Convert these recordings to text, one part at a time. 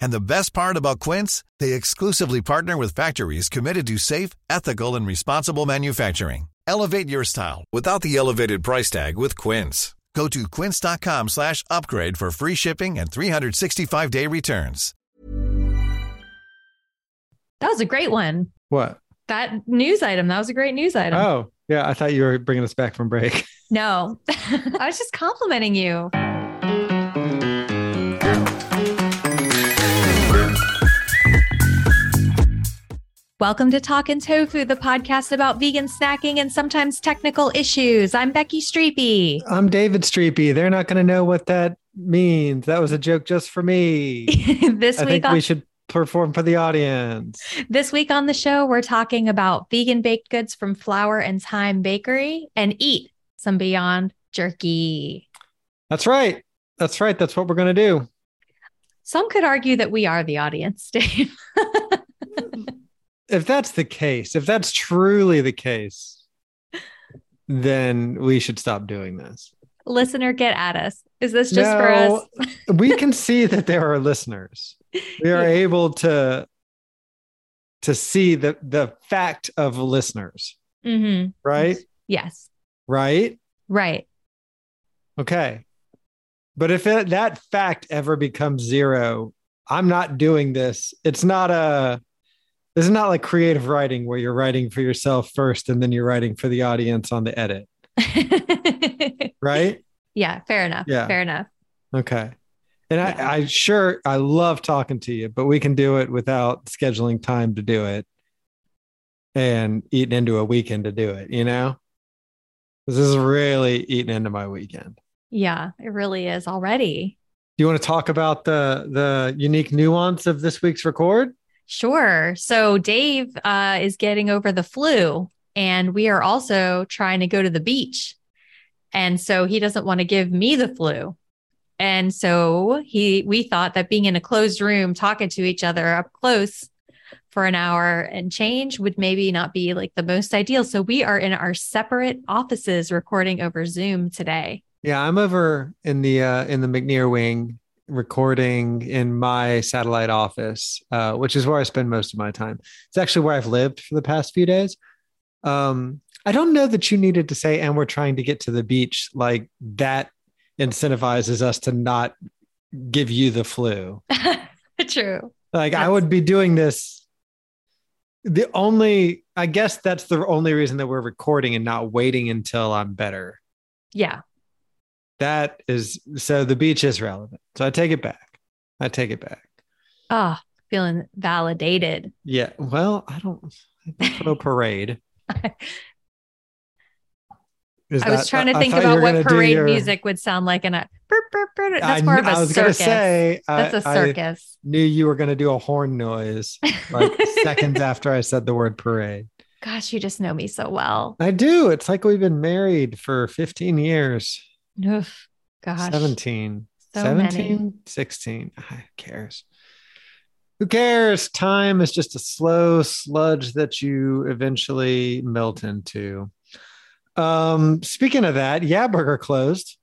And the best part about Quince, they exclusively partner with factories committed to safe, ethical, and responsible manufacturing. Elevate your style without the elevated price tag with Quince. Go to quince.com slash upgrade for free shipping and 365-day returns. That was a great one. What? That news item. That was a great news item. Oh, yeah. I thought you were bringing us back from break. No, I was just complimenting you. Welcome to Talkin' Tofu, the podcast about vegan snacking and sometimes technical issues. I'm Becky Streepy. I'm David Streepy. They're not going to know what that means. That was a joke just for me. this I week think on, we should perform for the audience. this week on the show, we're talking about vegan baked goods from Flour and Time Bakery and eat some Beyond Jerky. That's right. That's right. That's what we're going to do. Some could argue that we are the audience, Dave. If that's the case, if that's truly the case, then we should stop doing this. Listener, get at us. Is this just for us? we can see that there are listeners. We are Yeah. able to to see the the fact of listeners, hmm right? Yes. Right? Right. Okay. But if it, that fact ever becomes zero, I'm not doing this. It's not a this is not like creative writing where you're writing for yourself first and then you're writing for the audience on the edit, right? yeah. Fair enough. Yeah. Fair enough. Okay. And Yeah. I, I sure I love talking to you, but we can do it without scheduling time to do it and eating into a weekend to do it, you know? This is really eating into my weekend. Yeah. It really is already. Do you want to talk about the the unique nuance of this week's record? Sure. So Dave uh, is getting over the flu, and we are also trying to go to the beach. And so he doesn't want to give me the flu. And so he we thought that being in a closed room talking to each other up close for an hour and change would maybe not be like the most ideal. So we are in our separate offices recording over Zoom today. Yeah, I'm over in the uh, in the McNear wing recording in my satellite office, uh, which is where I spend most of my time. It's actually where I've lived for the past few days. Um, I don't know that you needed to say, and we're trying to get to the beach. Like that incentivizes us to not give you the flu. True. Like I would be doing this. The only, I guess that's the only reason that we're recording and not waiting until I'm better. Yeah. That is so the beach is relevant. So I take it back. I take it back. Ah, feeling validated. Yeah. Well, I don't I don't throw parade. Is I was trying to I think you about what parade your- music would sound like in a burp, burp, burp. That's I, more of a I was circus. say That's a I- I circus. knew you were gonna do a horn noise like seconds after I said the word parade. Gosh, you just know me so well. I do. It's like we've been married for 15 years. Oof, gosh. 17. So 17, many. 16. Ah, Who cares? Who cares? Time is just a slow sludge that you eventually melt into. Um, speaking of that, Yeah Burger closed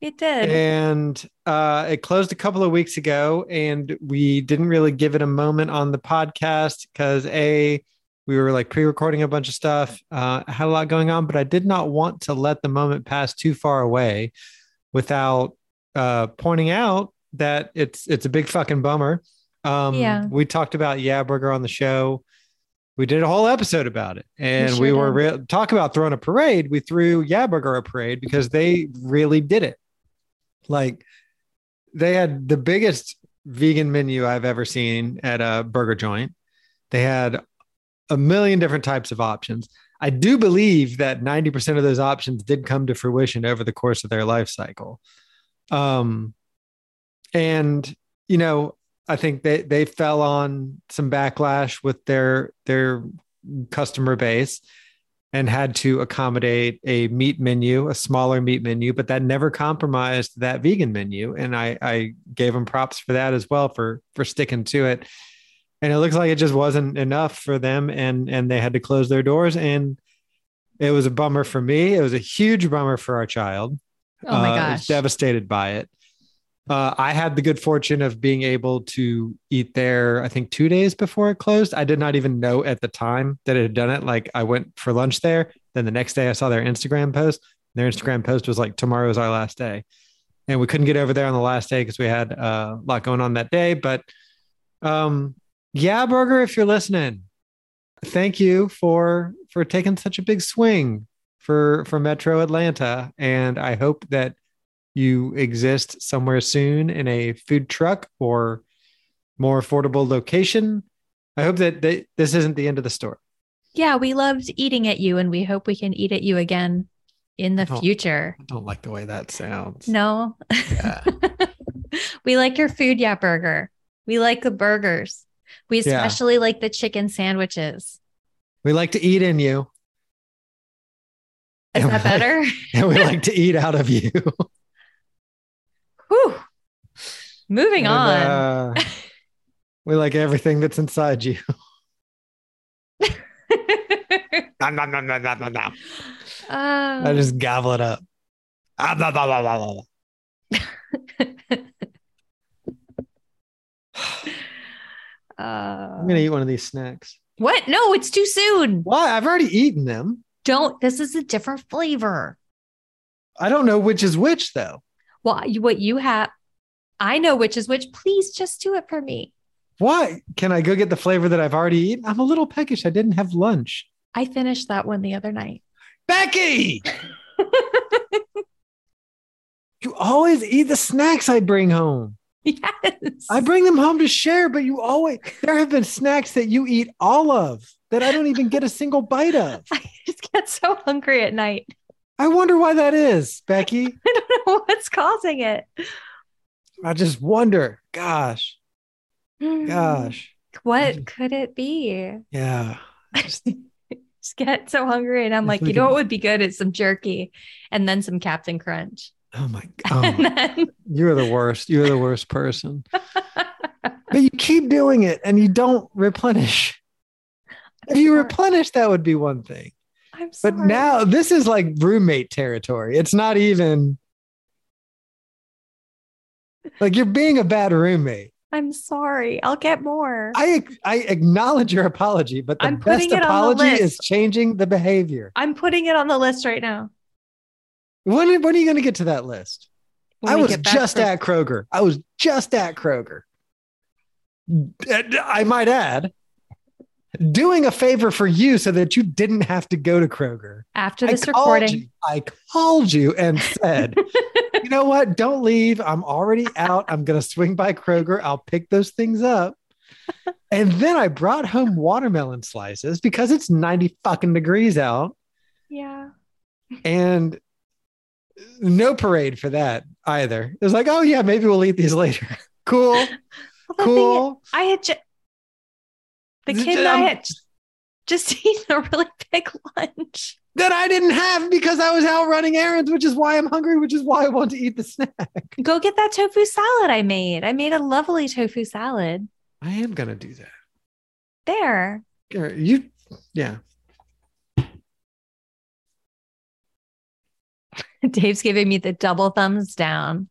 It did. and uh, it closed a couple of weeks ago, and we didn't really give it a moment on the podcast because a we were like pre-recording a bunch of stuff, uh, had a lot going on, but I did not want to let the moment pass too far away without uh, pointing out that it's it's a big fucking bummer. Um, Yeah. we talked about Yeah Burger on the show. We did a whole episode about it, and we, sure were re- talk about throwing a parade. We threw Yeah Burger a parade because they really did it. Like they had the biggest vegan menu I've ever seen at a burger joint. They had a million different types of options. I do believe that 90% of those options did come to fruition over the course of their life cycle. Um, and, you know, I think they, they fell on some backlash with their, their customer base and had to accommodate a meat menu, a smaller meat menu, but that never compromised that vegan menu. And I, I gave them props for that as well for for sticking to it. And it looks like it just wasn't enough for them, and and they had to close their doors. And it was a bummer for me. It was a huge bummer for our child. Oh my Uh, gosh. devastated by it. Uh, I had the good fortune of being able to eat there, I think two days before it closed. I did not even know at the time that it had done it. Like I went for lunch there. Then the next day I saw their Instagram post. Their Instagram post was like, tomorrow is our last day. And we couldn't get over there on the last day because we had uh, a lot going on that day. But um, yeah, Burger, if you're listening, thank you for for taking such a big swing for for Metro Atlanta. And I hope that you exist somewhere soon in a food truck or more affordable location. I hope that they, this isn't the end of the story. Yeah, we loved eating at you and we hope we can eat at you again in the Oh. future. I don't like the way that sounds. No. Yeah. we like your food, yeah, burger. We like the burgers. We Yeah. especially like the chicken sandwiches. We like to eat in you. Is And that we like- better? and we like to eat out of you. Whew. Moving And, on. uh, we like everything that's inside you. Nom, nom, nom, nom, nom, nom. Uh, I just gobble it up. Ah, blah, blah, blah, blah, blah, blah. Uh, I'm gonna eat one of these snacks. what? No, it's too soon. Why? I've already eaten them. Don't. This is a different flavor. I don't know which is which though. Well, you- what you have, I know which is which. Please just do it for me. Why? Can I go get the flavor that I've already eaten? I'm a little peckish. I didn't have lunch. I finished that one the other night. Becky, you always eat the snacks I bring home. yes. I bring them home to share, but you always, there have been snacks that you eat all of that I don't even get a single bite of. I just get so hungry at night. I wonder why that is, Becky. I don't know what's causing it. I just wonder. Gosh, hmm. gosh. What mm. could it be? Yeah. I just- Just get so hungry. And I'm like, you know what would be good? It's some jerky and then some Captain Crunch. Oh my God. Oh then You're the worst. You're the worst person. but you keep doing it and you don't replenish. If you sorry. replenish, that would be one thing. I'm sorry. But now this is like roommate territory. It's not even like you're being a bad roommate. I'm sorry. I'll get more. I I acknowledge your apology, but the I'm best on the apology is changing the behavior. I'm putting it on the list right now. When when are you going to get to that list? When I was just from- at Kroger. I was just at Kroger. I might add, doing a favor for you so that you didn't have to go to Kroger. after this called recording. you- I called you and said, you know what? Don't leave. I'm already out. I'm going to swing by Kroger. I'll pick those things up. And then I brought home watermelon slices because it's 90 fucking degrees out yeah. and no parade for that either. It was like, oh yeah, maybe we'll eat these later. cool, Well, thing cool. I had ju- the kid and I had just eaten a really big lunch. That I didn't have because I was out running errands, which is why I'm hungry, which is why I want to eat the snack. Go get that tofu salad I made. I made a lovely tofu salad. I am gonna do that. There. You, yeah. Dave's giving me the double thumbs down.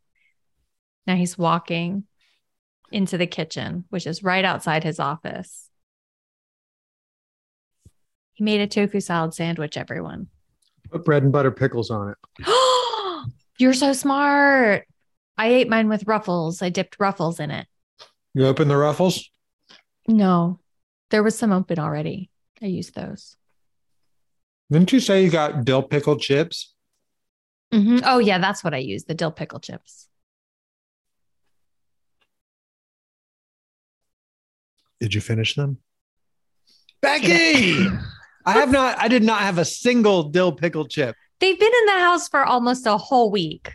Now he's walking into the kitchen, which is right outside his office. He made a tofu salad sandwich, everyone. Put bread and butter pickles on it. You're so smart. I ate mine with ruffles. I dipped ruffles in it. You open the ruffles. No, there was some open already. I used those. Didn't you say you got dill pickle chips? Mhm. Oh, yeah, that's what I use the dill pickle chips. Did you finish them? Becky! I have not, I did not have a single dill pickle chip. They've been in the house for almost a whole week.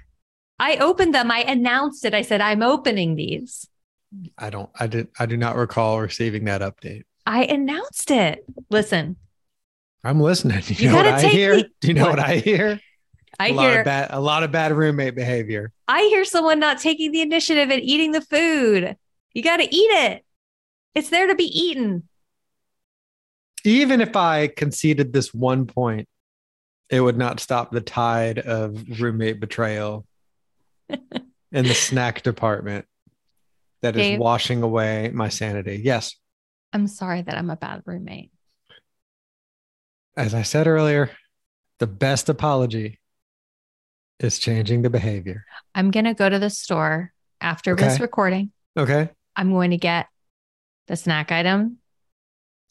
I opened them. I announced it. I said, I'm opening these. I don't, I did, I do not recall receiving that update. I announced it. Listen, I'm listening. You, You know what gotta I hear? the- Do you know What? what I hear? I a lot hear of bad, a lot of bad roommate behavior. I hear someone not taking the initiative and eating the food. You got to eat it. It's there to be eaten. Even if I conceded this one point, it would not stop the tide of roommate betrayal in the snack department that is Dave? washing away my sanity. Yes. I'm sorry that I'm a bad roommate. As I said earlier, the best apology is changing the behavior. I'm going to go to the store after Okay. this recording. Okay. I'm going to get the snack item.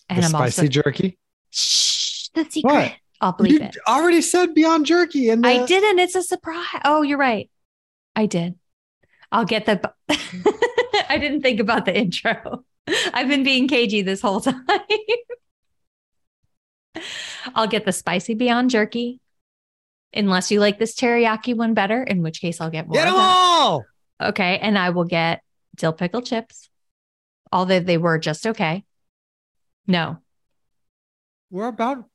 And the I'm spicy also jerky. shh, the secret. What? I'll believe You it. already said beyond jerky. And I didn't. It's a surprise. Oh, you're right. I did. I'll get the. I didn't think about the intro. I've been being cagey this whole time. I'll get the spicy Beyond Jerky, unless you like this teriyaki one better, in which case I'll get more. Get them all. Okay, and I will get dill pickle chips, although they were just okay. No, We're about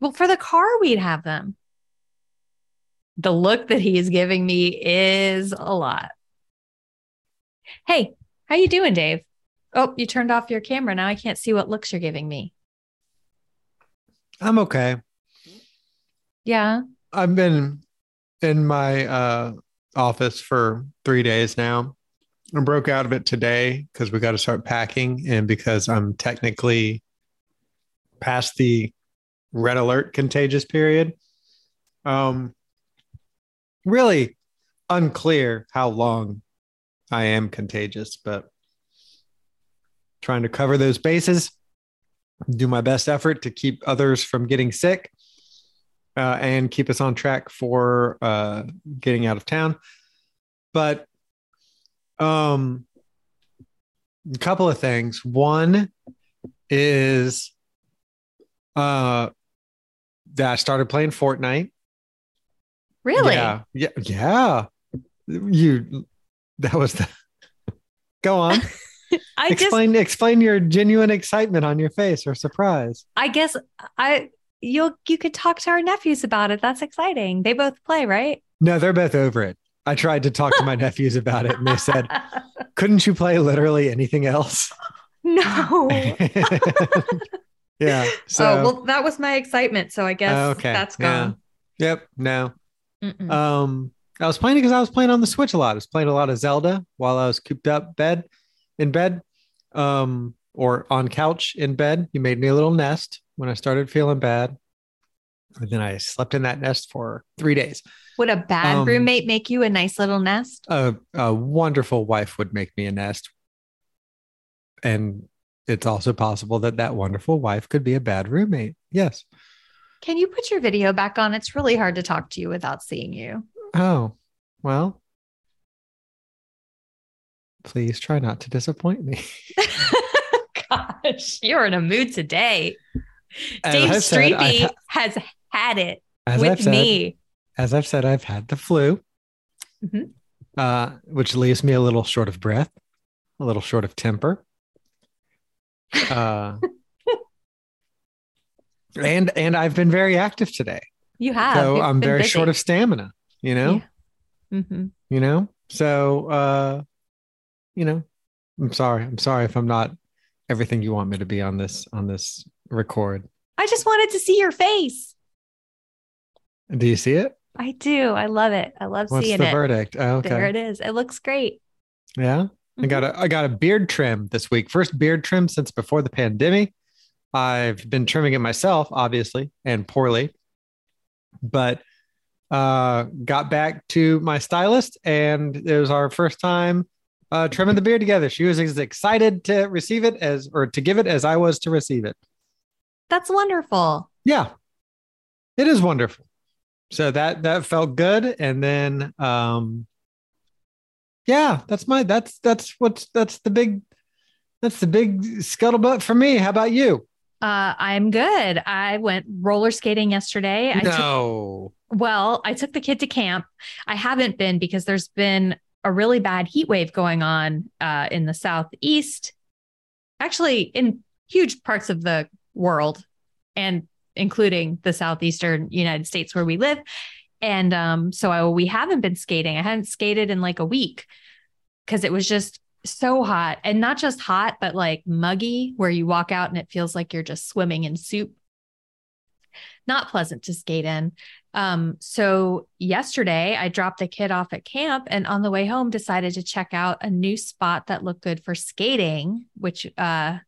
well, for the car we'd have them. The look that he is giving me is a lot. Hey, how you doing, Dave? Oh, you turned off your camera. Now I can't see what looks you're giving me. I'm okay. Yeah. I've been in my uh, office for three days now. I broke out of it today because we got to start packing, and because I'm technically past the red alert contagious period. Um, really unclear how long I am contagious, but trying to cover those bases, do my best effort to keep others from getting sick uh, and keep us on track for uh, getting out of town. But um, a couple of things. One is uh, that I started playing Fortnite. Really? Yeah. Yeah. Yeah. You, that was the, go on. I just explain, explain your genuine excitement on your face or surprise. I guess I you'll you could talk to our nephews about it. That's exciting. They both play, right? No, they're both over it. I tried to talk to my nephews about it and they said, couldn't you play literally anything else? no. yeah. So, oh, well, that was my excitement. So I guess okay. that's yeah. gone. Yep. No. Mm-mm. Um, I was playing because I was playing on the Switch a lot. I was playing a lot of Zelda while I was cooped up bed in bed, um, or on couch in bed. You made me a little nest when I started feeling bad. And then I slept in that nest for three days. Would a bad um, roommate make you a nice little nest? A, a wonderful wife would make me a nest. And it's also possible that that wonderful wife could be a bad roommate. Yes. Can you put your video back on? It's really hard to talk to you without seeing you. Oh, well. Please try not to disappoint me. Gosh, you're in a mood today. Dave said, Streepy ha- has had it with I've said, me. as I've said, I've had the flu, Mhm. uh, which leaves me a little short of breath, a little short of temper. Uh, and and I've been very active today, You have. so I'm very busy. short of stamina. You know, Mhm. you know. So, uh, you know, I'm sorry. I'm sorry if I'm not everything you want me to be on this on this record. I just wanted to see your face. Do you see it? I do. I love it. I love What's seeing the it. verdict? Oh, okay. There it is. It looks great. Yeah. I got a I got a beard trim this week. First beard trim since before the pandemic. I've been trimming it myself, obviously, and poorly. But uh got back to my stylist and it was our first time uh trimming the beard together. She was as excited to receive it as or to give it as I was to receive it. That's wonderful. Yeah. It is wonderful. So that that felt good and then um yeah, that's my that's that's what's that's the big That's the big scuttlebutt for me. How about you? Uh, I'm good. I went roller skating yesterday. I took, no. well, I took the kid to camp. I haven't been because there's been a really bad heat wave going on uh, in the southeast, actually in huge parts of the world, and including the southeastern United States where we live. And um, so I, we haven't been skating. I hadn't skated in like a week because it was just so hot and not just hot, but like muggy, where you walk out and it feels like you're just swimming in soup. Not pleasant to skate in. Um, so yesterday I dropped the kid off at camp and on the way home decided to check out a new spot that looked good for skating, which uh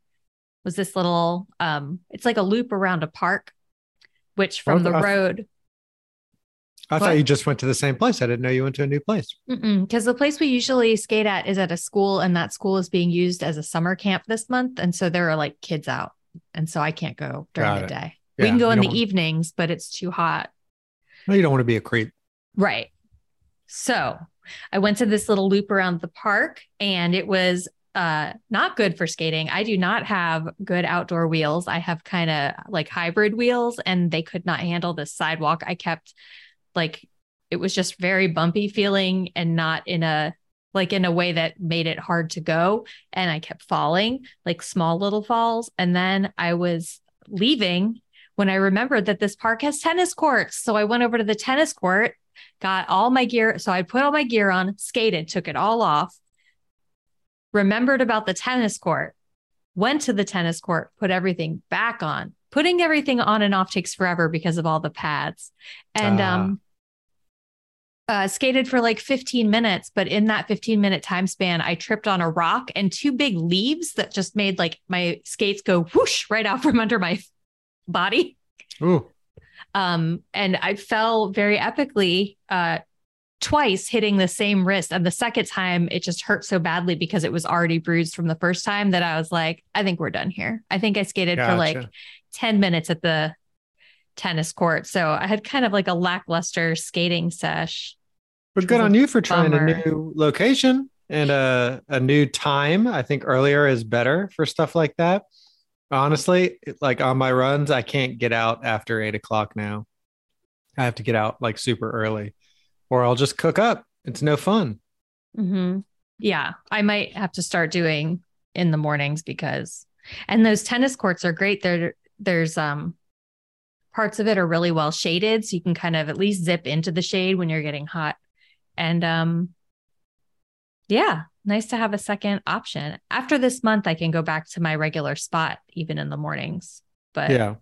was this little um it's like a loop around a park, which from the I- road I What? thought you just went to the same place. I didn't know you went to a new place. Because the place we usually skate at is at a school, and that school is being used as a summer camp this month. And so there are like kids out. And so I can't go during Got the it. day. Yeah, we can go in the want- evenings, but it's too hot. No, you don't want to be a creep. Right. So I went to this little loop around the park, and it was uh, not good for skating. I do not have good outdoor wheels. I have kind of like hybrid wheels, and they could not handle this sidewalk. I kept like it was just very bumpy feeling and not in a like in a way that made it hard to go and i kept falling like small little falls and then i was leaving when i remembered that this park has tennis courts so i went over to the tennis court got all my gear so i put all my gear on skated took it all off remembered about the tennis court went to the tennis court put everything back on putting everything on and off takes forever because of all the pads and Ah. um uh, skated for like 15 minutes, but in that 15 minute time span, I tripped on a rock and two big leaves that just made like my skates go whoosh right out from under my body. Ooh. Um, and I fell very epically uh, twice, hitting the same wrist. And the second time, it just hurt so badly because it was already bruised from the first time that I was like, I think we're done here. I think I skated for like 10 minutes at the tennis court. So I had kind of like a lackluster skating sesh. But good on you for trying bummer. a new location and a, a new time. I think earlier is better for stuff like that. Honestly, like on my runs, I can't get out after eight o'clock now. I have to get out like super early or I'll just cook up. It's no fun. hmm Yeah, I might have to start doing in the mornings because, and those tennis courts are great. There, there's um parts of it are really well shaded, so you can kind of at least zip into the shade when you're getting hot. And um, yeah, nice to have a second option. After this month, I can go back to my regular spot even in the mornings, but yeah.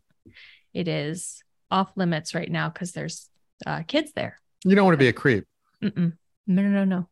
it is off limits right now because there's uh, kids there. You don't want to be a creep. Mm-mm. No, no, no, no.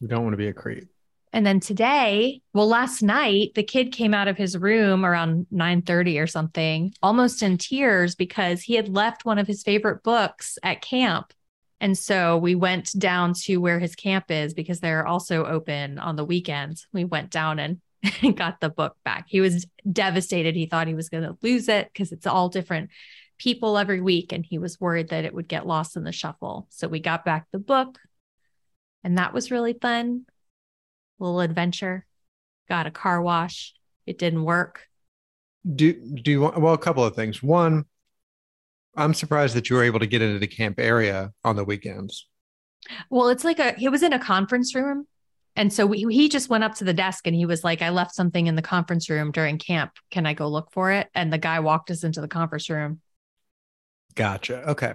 You don't want to be a creep. And then today, well, last night, the kid came out of his room around 9:30 or something, almost in tears because he had left one of his favorite books at camp. And so we went down to where his camp is because they're also open on the weekends. We went down and got the book back. He was devastated. He thought he was going to lose it because it's all different people every week. And he was worried that it would get lost in the shuffle. So we got back the book, and that was really fun little adventure. Got a car wash. It didn't work. Do do you want well a couple of things. One, I'm surprised that you were able to get into the camp area on the weekends. Well, it's like a he was in a conference room. And so we, he just went up to the desk and he was like, I left something in the conference room during camp. Can I go look for it? And the guy walked us into the conference room. Gotcha. Okay.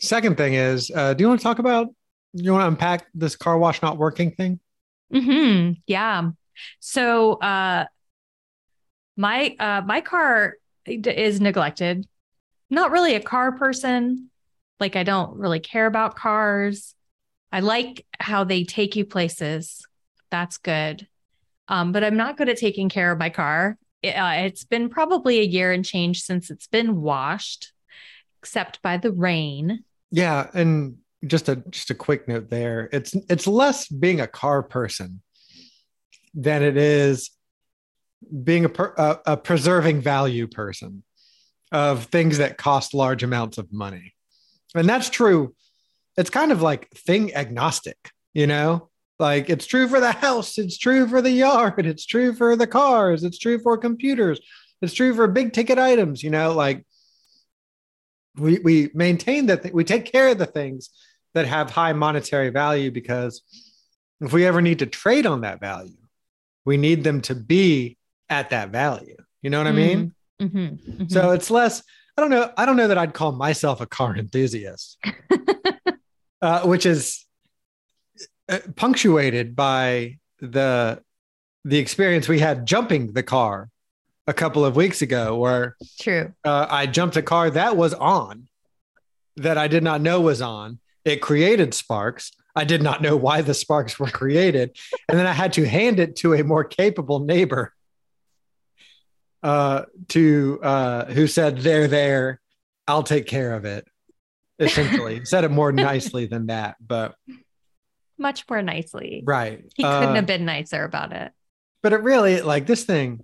Second thing is, uh, do you want to talk about you want to unpack this car wash not working thing? hmm Yeah. So uh my uh my car is neglected. Not really a car person. Like I don't really care about cars. I like how they take you places. That's good. Um, but I'm not good at taking care of my car. It, uh, it's been probably a year and change since it's been washed, except by the rain. Yeah, and just a just a quick note there. It's it's less being a car person than it is being a per, a, a preserving value person of things that cost large amounts of money. And that's true. It's kind of like thing agnostic, you know? Like it's true for the house, it's true for the yard, it's true for the cars, it's true for computers, it's true for big ticket items. You know, like we we maintain that th- we take care of the things that have high monetary value because if we ever need to trade on that value, we need them to be at that value. You know what I mean? Mhm, mhm. So it's less. I don't know. I don't know that I'd call myself a car enthusiast, uh, which is uh, punctuated by the the experience we had jumping the car a couple of weeks ago, where true. uh, I jumped a car that was on that I did not know was on. It created sparks. I did not know why the sparks were created, and then I had to hand it to a more capable neighbor uh, to uh, who said, "They're there. I'll take care of it." Essentially, said it more nicely than that, but Much more nicely. right. He couldn't Uh, have been nicer about it. But it really like this thing.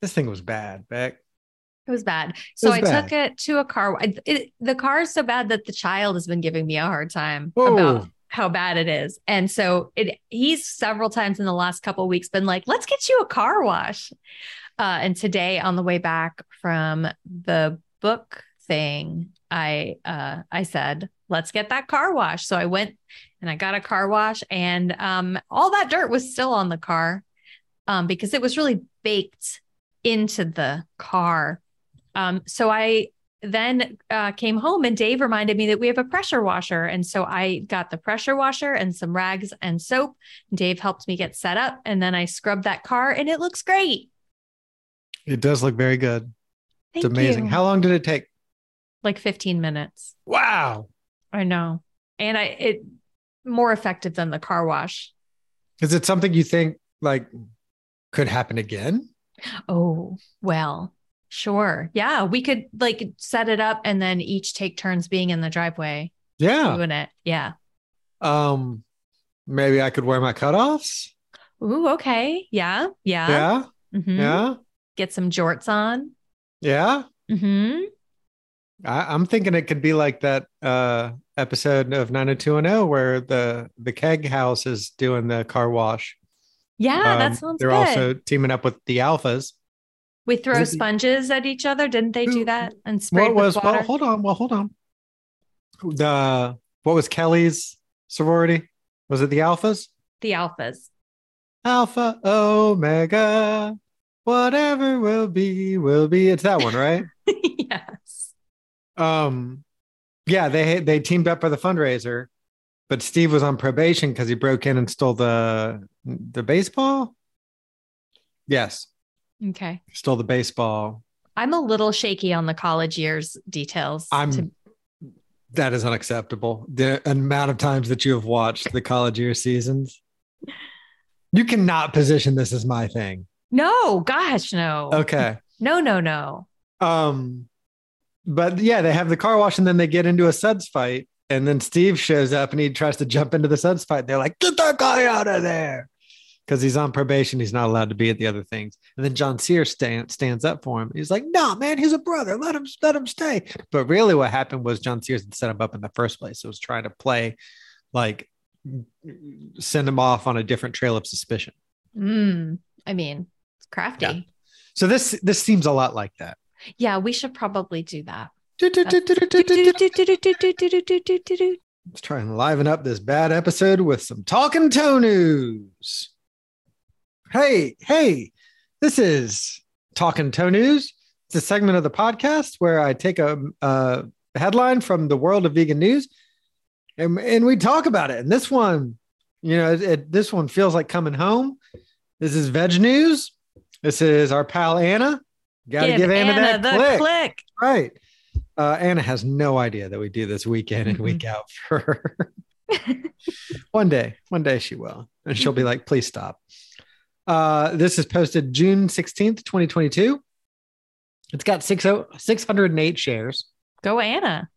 This thing was bad, Beck. It was bad. So was I bad. took it to a car. I- It, the car is so bad that the child has been giving me a hard time Whoa. about how bad it is. And so it he's several times in the last couple of weeks been like, let's get you a car wash. Uh, and today on the way back from the book thing, I uh, I said, let's get that car wash. So I went and I got a car wash, and um, all that dirt was still on the car um, because it was really baked into the car. Um, so I then uh, came home and Dave reminded me that we have a pressure washer. And so I got the pressure washer and some rags and soap. Dave helped me get set up and then I scrubbed that car and it looks great. It does look very good. Thank it's amazing. you. How long did it take? like 15 minutes. Wow. I know. And I, it more effective than the car wash. Is it something you think like could happen again? Oh, well, sure. Yeah. We could like set it up and then each take turns being in the driveway Yeah. doing it. Yeah. Um, maybe I could wear my cutoffs. Ooh, okay. Yeah. Yeah. Yeah. Mhm. Yeah. Get some jorts on. Yeah. Mm-hmm. I, I'm thinking it could be like that uh episode of 90210 where the the keg house is doing the car wash. Yeah, Um, that sounds They're good. also teaming up with the alphas. we throw the- sponges at each other. Didn't they do that and spray What with was water? well, hold on, well, hold on. The what was Kelly's sorority? Was it the alphas? the alphas. Alpha Omega, whatever will be, will be. It's that one, right? yes. um, yeah, they they teamed up for the fundraiser, but Steve was on probation because he broke in and stole the the baseball. Yes, Okay. stole the baseball. I'm a little shaky on the college years details. I'm. to- That is unacceptable. The amount of times that you have watched the college year seasons, you cannot position this as my thing. no, gosh, no. Okay. No, no, no. Um, but yeah, they have the car wash and then they get into a suds fight. And then Steve shows up and he tries to jump into the fight. They're like, get that guy out of there. Because he's on probation. He's not allowed to be at the other things. And then John Sears stand, stands up for him. He's like, no, man, he's a brother. Let him let him stay. But really what happened was John Sears had set him up in the first place. It was trying to play like send him off on a different trail of suspicion. Mm, I mean, it's crafty. Yeah. So this this seems a lot like that. Yeah, we should probably do that. Let's try and liven up this bad episode with some talking toe news. Hey, hey, this is Talking Toe News. It's a segment of the podcast where I take a, a headline from the world of vegan news and, and we talk about it. And this one, you know, it, it- this one feels like coming home. This is VegNews. This is our pal Anna. Got to give, Anna, that the click. click. Right. Uh, Anna has no idea that we do this week in and week out for her. one day, one day she will. And she'll be like, please stop. Uh, this is posted June 16th, 2022. It's got six, 608 shares. Go Anna.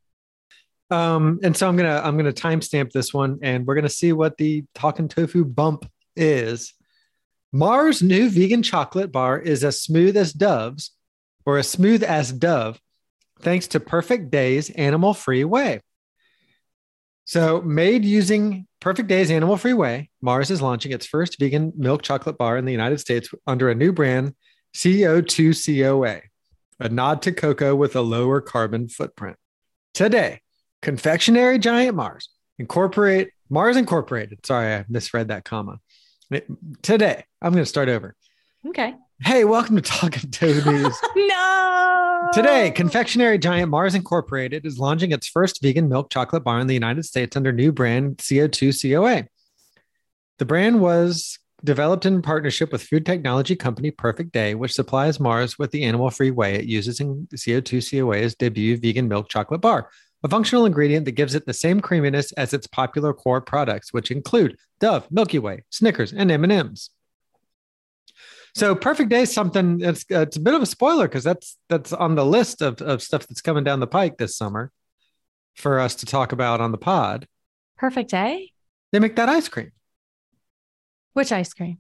Um, and so I'm gonna I'm gonna timestamp this one and we're gonna see what the talking tofu bump is. Mars new vegan chocolate bar is as smooth as doves, or as smooth as dove, thanks to Perfect Days animal free whey. So, made using Perfect Day's animal free whey, Mars is launching its first vegan milk chocolate bar in the United States under a new brand, CO2COA, a nod to cocoa with a lower carbon footprint. Today, confectionery giant Mars incorporate Mars Incorporated. Sorry, I misread that comma. Today, I'm going to start over. Okay. Hey, welcome to Talking Toad News. no. Today, confectionery giant Mars Incorporated is launching its first vegan milk chocolate bar in the United States under new brand CO2 COA. The brand was developed in partnership with food technology company Perfect Day, which supplies Mars with the animal free whey it uses in CO2 COA's debut vegan milk chocolate bar, a functional ingredient that gives it the same creaminess as its popular core products, which include Dove, Milky Way, Snickers, and M&Ms. So Perfect Day is something it's it's a bit of a spoiler because that's that's on the list of, of stuff that's coming down the pike this summer for us to talk about on the pod. Perfect Day? They make that ice cream. Which ice cream?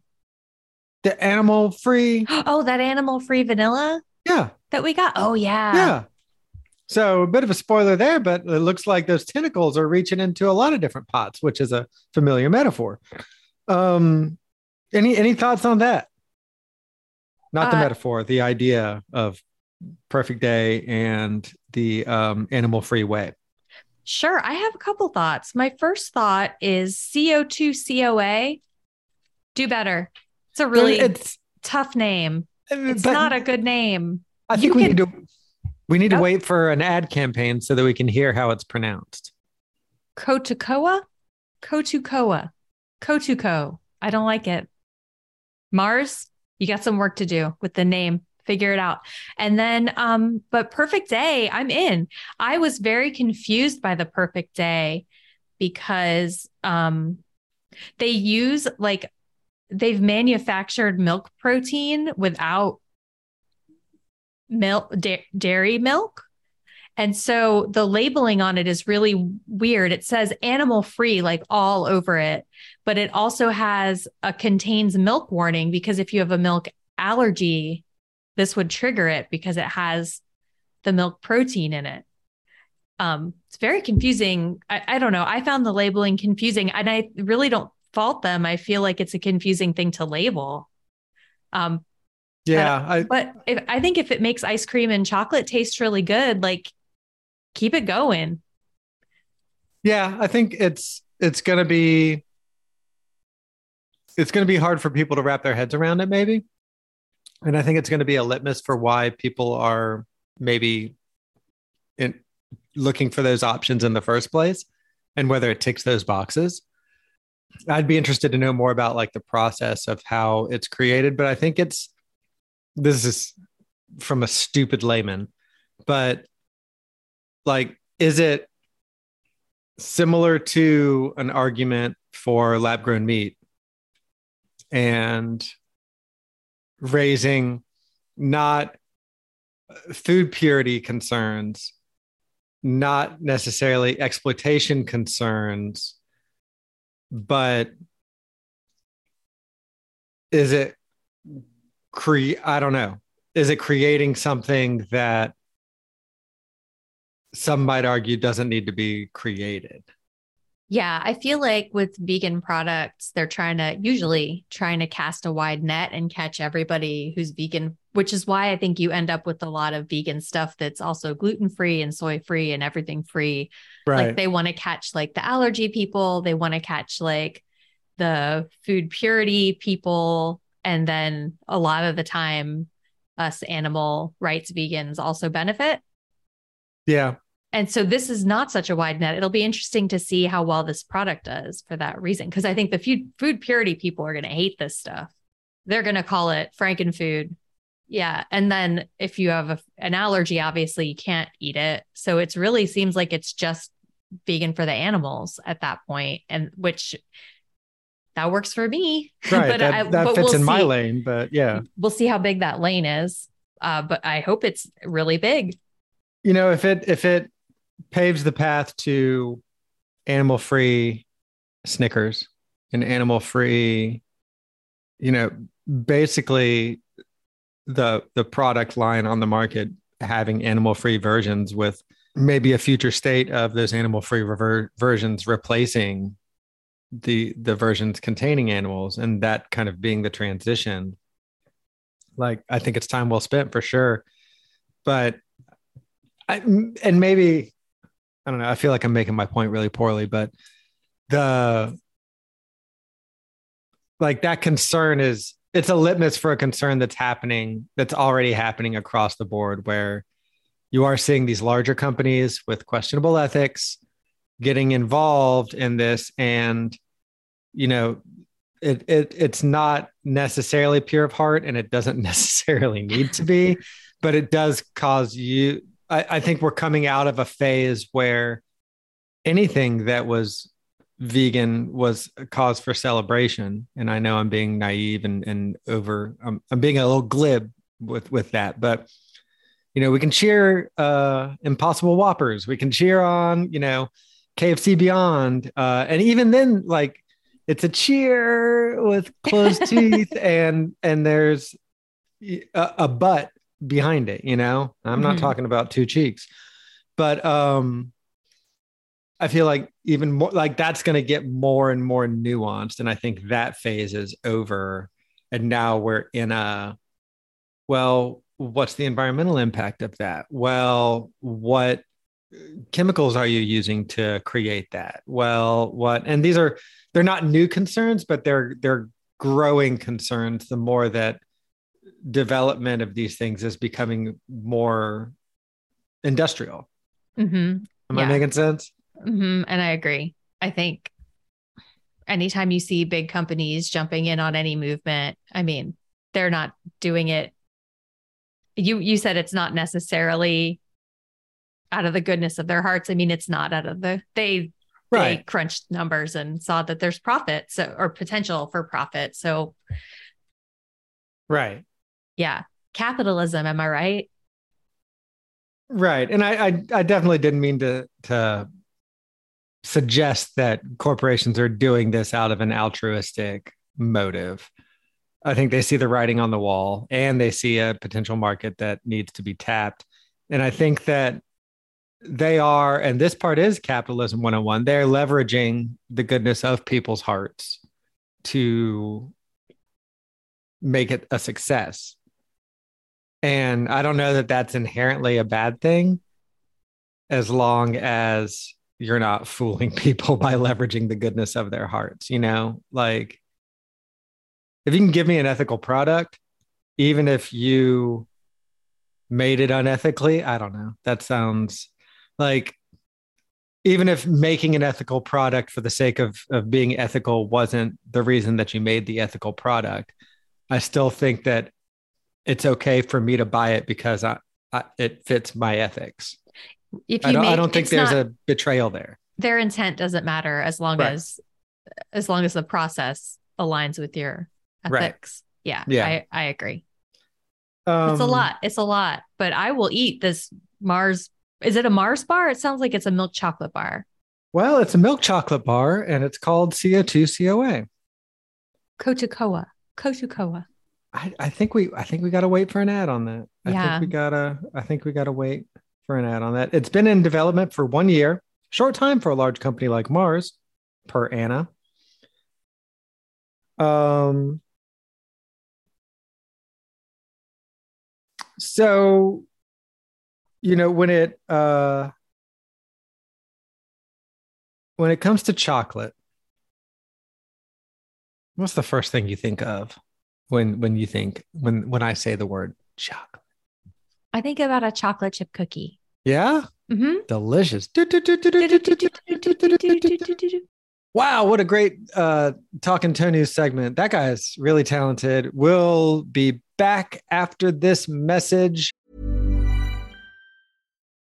The animal free. Oh, that animal free vanilla Yeah. that we got. Oh yeah. Yeah. So a bit of a spoiler there, but it looks like those tentacles are reaching into a lot of different pots, which is a familiar metaphor. Um, any any thoughts on that? Not the Uh, metaphor, the idea of perfect day and the um, animal free whey. Sure. I have a couple thoughts. My first thought is CO2 COA. Do better. It's a really it's tough name. It's but not a good name. I think you we can- need to we need to Oh. wait for an ad campaign so that we can hear how it's pronounced. Kotukoa? Kotukoa. Kotuko. I don't like it. Mars, you got some work to do with the name. Figure it out. And then um but perfect day, I'm in. I was very confused by the perfect day because um they use like they've manufactured milk protein without milk da- dairy milk and so the labeling on it is really weird. It says animal free like all over it, but it also has a contains milk warning because if you have a milk allergy, this would trigger it because it has the milk protein in it. Um, it's very confusing. I, I don't know. I found the labeling confusing and I really don't fault them. I feel like it's a confusing thing to label. Um, Yeah, I, but if, I think if it makes ice cream and chocolate taste really good, like keep it going. Yeah, I think it's it's gonna be it's gonna be hard for people to wrap their heads around it, maybe. And I think it's gonna be a litmus for why people are maybe in looking for those options in the first place and whether it ticks those boxes. I'd be interested to know more about like the process of how it's created, but I think it's this is from a stupid layman, but like is it similar to an argument for lab grown meat and raising not food purity concerns, not necessarily exploitation concerns, but is it cre I don't know. Is it creating something that some might argue doesn't need to be created? Yeah, I feel like with vegan products, they're trying to usually trying to cast a wide net and catch everybody who's vegan, which is why I think you end up with a lot of vegan stuff that's also gluten free and soy free and everything free. Right. Like they want to catch like the allergy people, they want to catch like the food purity people, and then a lot of the time, us animal rights vegans also benefit. yeah. And so this is not such a wide net. It'll be interesting to see how well this product does for that reason. Because I think the food food purity people are going to hate this stuff. They're going to call it Frankenfood. Yeah. And then if you have a, an allergy, obviously you can't eat it. So it's really seems like it's just vegan for the animals at that point, and which that works for me. Right. But that I- that but fits we'll in my lane, but yeah. We'll see how big that lane is. Uh, but I hope it's really big. You know, if it if it paves the path to animal free Snickers and animal free, you know, basically the the product line on the market having animal free versions with maybe a future state of those animal free rever- versions replacing the the versions containing animals and that kind of being the transition. Like i think it's time well spent for sure. But i and maybe i don't know. I feel like i'm making my point really poorly but the like that concern is it's a litmus for a concern that's happening that's already happening across the board where you are seeing these larger companies with questionable ethics getting involved in this and you know it, it it's not necessarily pure of heart and it doesn't necessarily need to be but it does cause you I, I think we're coming out of a phase where anything that was vegan was a cause for celebration. And i know i'm being naive and, and over I'm, I'm being a little glib with with that but you know we can cheer uh impossible whoppers. We can cheer on you know kfc beyond. Uh and even then like it's a cheer with closed teeth and and there's a, a butt behind it you know? I'm not Mhm. talking about two cheeks. But um i feel like even more like that's going to get more and more nuanced and i think that phase is over. And now we're in a well what's the environmental impact of that? Well what chemicals are you using to create that? Well what and these are they're not new concerns but they're they're growing concerns the more that development of these things is becoming more industrial hmm am i making sense hmm And I agree. I think anytime you see big companies jumping in on any movement, I mean, they're not doing it. You you said it's not necessarily out of the goodness of their hearts. I mean, it's not out of the they they crunched numbers and saw that there's profit so or potential for profit. So right yeah, capitalism. Am I right? right and I, I i definitely didn't mean to to suggest that corporations are doing this out of an altruistic motive i think they see the writing on the wall and they see a potential market that needs to be tapped and i think that they are and this part is capitalism 101 they're leveraging the goodness of people's hearts to make it a success and I don't know that that's inherently a bad thing as long as you're not fooling people by leveraging the goodness of their hearts, you know? Like if you can give me an ethical product, even if you made it unethically, I don't know. That sounds like even if making an ethical product for the sake of of being ethical wasn't the reason that you made the ethical product, I still think that it's okay for me to buy it because I, I it fits my ethics. If I you don't, I don't think there's not- a betrayal there. their intent doesn't matter as long Right. as as long as the process aligns with your Right. ethics. Yeah, Yeah. I, I agree. Um, it's a lot. It's a lot, but I will eat this Mars. Is it a Mars bar? It sounds like it's a milk chocolate bar. Well, it's a milk chocolate bar and it's called CO2 COA. Kotukoa. Kotukoa. I, I think we I think we gotta wait for an ad on that. I Yeah. think we gotta I think we gotta wait for an ad on that. It's been in development for one year, short time for a large company like Mars, per Anna. Um so you know when it uh when it comes to chocolate what's the first thing you think of when when you think when when i say the word chocolate I think about a chocolate chip cookie. yeah hmm delicious wow what a great uh talking tofu segment that guy is really talented we'll be back after this message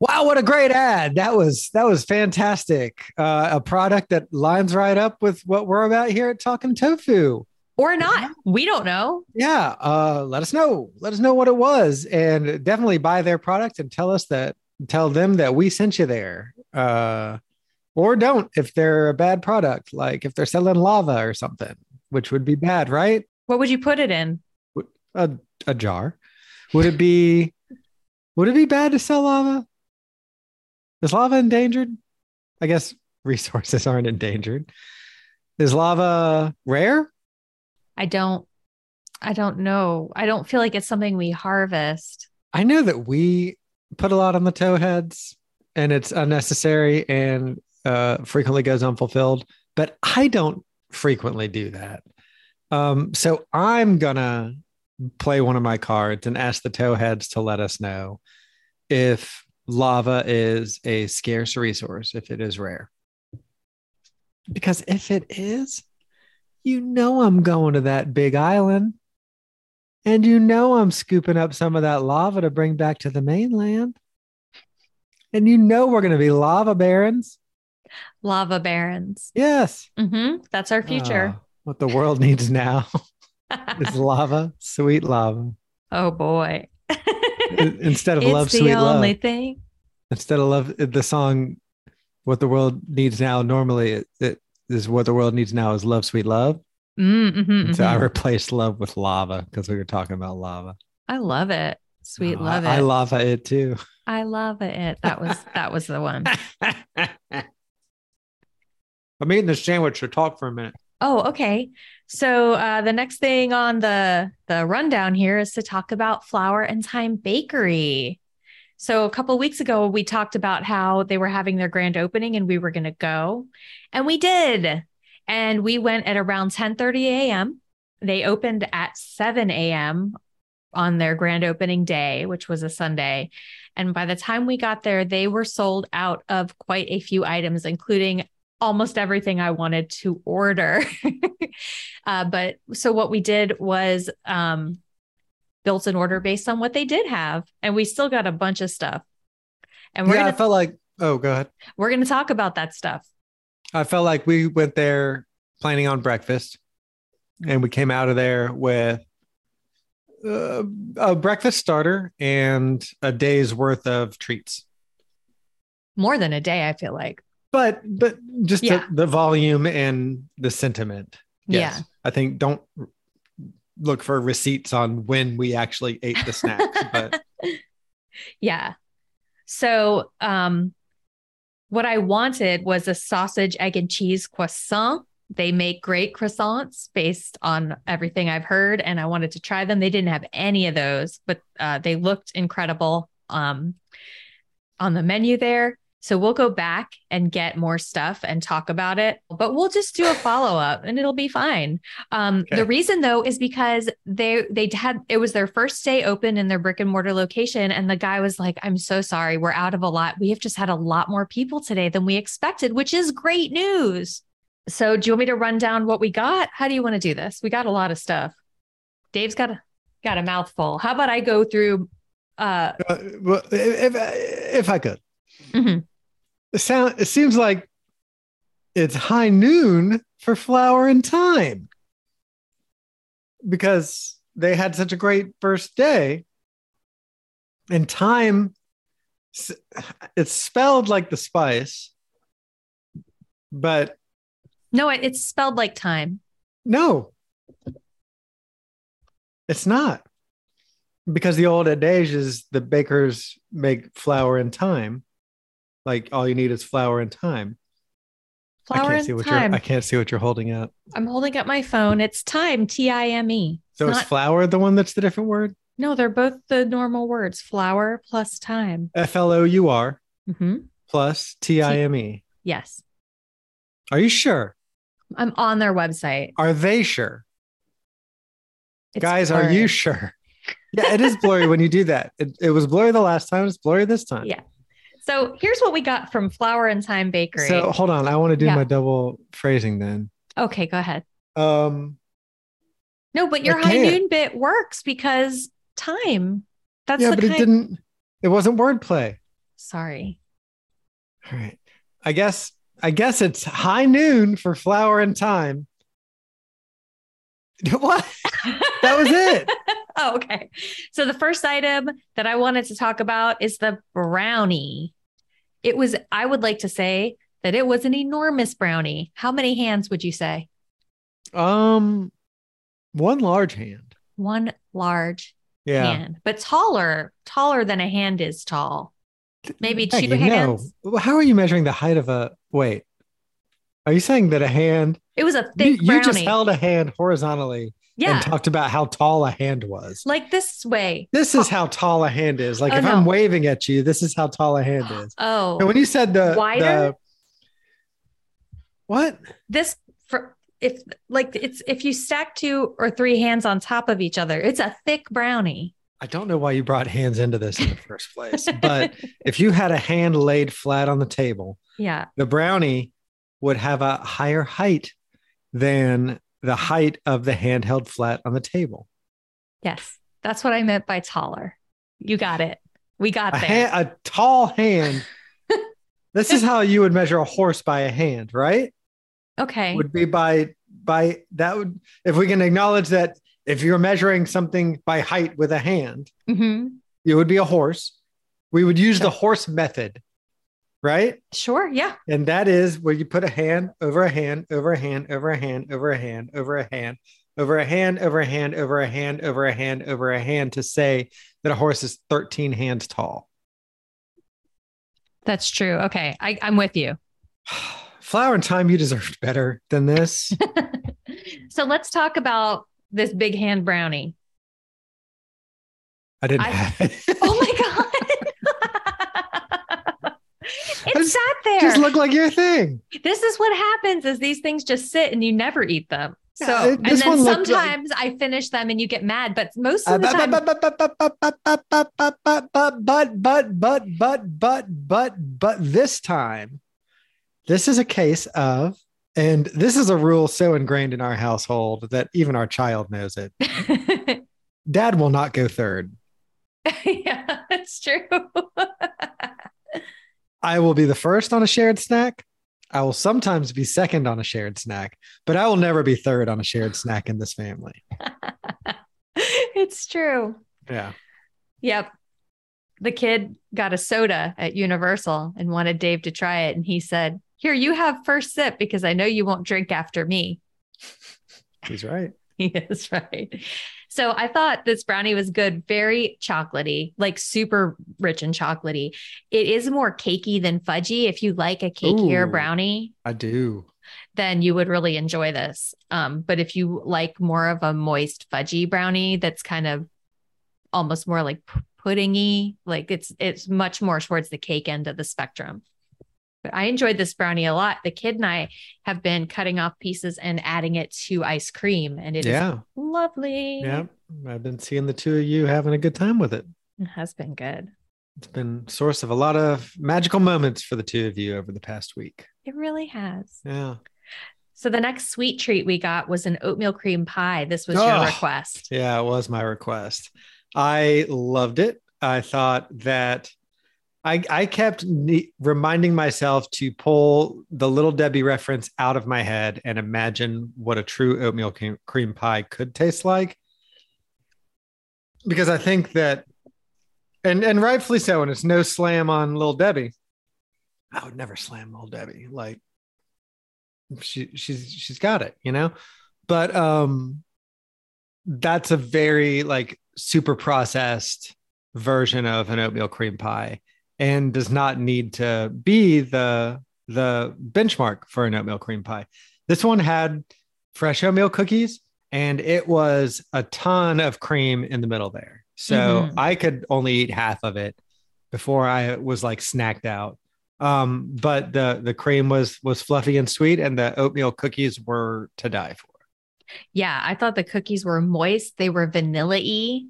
Wow, what a great ad! That was that was fantastic. Uh, a product that lines right up with what we're about here at Talking Tofu. Or not. We don't know. Yeah, uh, let us know. Let us know what it was, and definitely buy their product and tell us that. Tell them that we sent you there, uh, or don't if they're a bad product, like if they're selling lava or something, which would be bad, right? What would you put it in? A a jar. Would it be? Would it be bad to sell lava? Is lava endangered? I guess resources aren't endangered. Is lava rare? I don't I don't know. I don't feel like it's something we harvest. I know that we put a lot on the towheads and it's unnecessary and uh, frequently goes unfulfilled, but I don't frequently do that. Um, so I'm gonna play one of my cards and ask the towheads to let us know if lava is a scarce resource, if it is rare. Because if it is, you know I'm going to that big island. And you know I'm scooping up some of that lava to bring back to the mainland. And you know we're going to be lava barons. Lava barons. Yes. hmm That's our future. Oh, what the world needs now is lava, sweet lava. oh boy. Instead of it's love, the sweet only love. thing. Instead of love, the song, what the world needs now, normally it, it is what the world needs now is love, sweet love. Mm, mhm, And So I mhm. replaced love with lava because we were talking about lava. I love it. Sweet Oh, love I, it. I lava it too. I love it. That was that was the one. I'm eating this sandwich, so talk for a minute. Oh, okay. So uh, the next thing on the the rundown here is to talk about Flour and Time Bakery. So a couple weeks ago, we talked about how they were having their grand opening, and we were going to go, and we did. And we went at around 10:30 a.m. They opened at 7 a.m. on their grand opening day, which was a Sunday. And by the time we got there, they were sold out of quite a few items, including almost everything I wanted to order. uh, but so what we did was um, built an order based on what they did have, and we still got a bunch of stuff. And we're yeah, I gonna felt like, oh, go ahead. we're gonna talk about that stuff. I felt like we went there planning on breakfast, and we came out of there with uh, a breakfast starter and a day's worth of treats. More than a day, I feel like. But but just Yeah. the, the volume and the sentiment. Yeah. I think don't look for receipts on when we actually ate the snacks, but Yeah. So, um, what I wanted was a sausage, egg, and cheese croissant. They make great croissants based on everything I've heard, and I wanted to try them. They didn't have any of those, but uh, they looked incredible um, on the menu there. So we'll go back and get more stuff and talk about it, but we'll just do a follow up and it'll be fine. Um, Okay. The reason though is because they they had it was their first day open in their brick and mortar location, and the guy was like, "I'm so sorry, we're out of a lot. We have just had a lot more people today than we expected, which is great news." So do you want me to run down what we got? How do you want to do this? We got a lot of stuff. Dave's got a got a mouthful. How about I go through? Uh, Uh, well, if, if I could, mhm. It sound it seems like it's high noon for flour and time. Because they had such a great first day. And time it's spelled like the spice but no, it, it's spelled like time. no. It's not. Because the old adage is the bakers make flour in time like all you need is flour and time I can't and see what time. you're I can't see what you're holding up. I'm holding up my phone. It's time. T I M E. So It's is flour the one that's the different word? No, they're both the normal words. Flour plus time. F L O U R hmm plus T I M E. Yes, Are you sure? I'm on their website. Are they sure? It's Guys, are you sure? Yeah, it is blurry when you do that. It, it was blurry the last time. It's blurry this time. Yeah. So here's what we got from Flour and Time Bakery. So hold on. I want to do Yeah. my double phrasing then. okay, go ahead. Um, No, but your high noon bit works because time. That's yeah, but it didn't. It wasn't wordplay. Sorry. All right. I guess. I guess it's high noon for flour and time. What? That was it. oh, okay. So the first item that I wanted to talk about is the brownie. It was, I would like to say that it was an enormous brownie. How many hands would you say? Um, one large hand. One large Yeah. hand, but taller, taller than a hand is tall. Maybe two hands. No. How are you measuring the height of a? Wait. Are you saying that a hand? It was a You, thick you brownie. just held a hand horizontally yeah, and talked about how tall a hand was. like this way. This is oh. how tall a hand is. Like Oh, if I'm waving at you, this is how tall a hand is. Oh, And when you said the Wider? the- what? this for if like it's if you stack two or three hands on top of each other, it's a thick brownie. I don't know why you brought hands into this in the first place, but if you had a hand laid flat on the table, Yeah. the brownie would have a higher height than the height of the hand held flat on the table. Yes. That's what I meant by taller. You got it. We got A, there. a tall hand. this is how you would measure a horse by a hand, right? okay. Would be by by that would if we can acknowledge that if you're measuring something by height with a hand, hmm it would be a horse. We would use Sure. the horse method, right? Sure. Yeah. And that is where you put a hand over a hand, over a hand, over a hand, over a hand, over a hand, over a hand, over a hand, over a hand, over a hand, over a hand to say that a horse is 13 hands tall. That's true. Okay. I, I'm with you. Flour and time, you deserved better than this. so let's talk about this big hand brownie. I didn't I- have it. Oh my God. It just, sat there. Just look like your thing. This is what happens: is these things just sit and you never eat them. So it, and then sometimes like, I finish them and you get mad, but most of the uh, time. But but but but but but but but this time, this is a case of, and this is a rule so ingrained in our household that even our child knows it. Dad will not go third. yeah, that's true. I will be the first on a shared snack. I will sometimes be second on a shared snack, but I will never be third on a shared snack in this family. it's true. Yeah. Yep. The kid got a soda at Universal and wanted Dave to try it. And he said, Here, you have first sip because I know you won't drink after me. He's right. He is right. So I thought this brownie was good, very chocolatey, like super rich and chocolatey. It is more cakey than fudgy. If you like a cakier Ooh. brownie, I do. then you would really enjoy this. Um, but if you like more of a moist fudgy brownie that's kind of almost more like puddingy, like it's it's much more towards the cake end of the spectrum. But I enjoyed this brownie a lot. The kid and I have been cutting off pieces and adding it to ice cream, and it is Yeah. lovely. Yeah. I've been seeing the two of you having a good time with it. It has been good. It's been source of a lot of magical moments for the two of you over the past week. It really has. Yeah. So the next sweet treat we got was an oatmeal cream pie. This was your Oh. request. Yeah, it was my request. I loved it. I thought that I I kept ne- reminding myself to pull the little Debbie reference out of my head and imagine what a true oatmeal cream, pie could taste like. Because I think that and and rightfully so, and it's no slam on little Debbie. I would never slam little Debbie. Like she she's she's got it, you know? But um that's a very like super processed version of an oatmeal cream pie and does not need to be the the benchmark for an oatmeal cream pie. This one had fresh oatmeal cookies and it was a ton of cream in the middle there. So Mhm. I could only eat half of it before I was like snacked out. Um, but the the cream was was fluffy and sweet and the oatmeal cookies were to die for. Yeah, I thought the cookies were moist. They were vanilla y.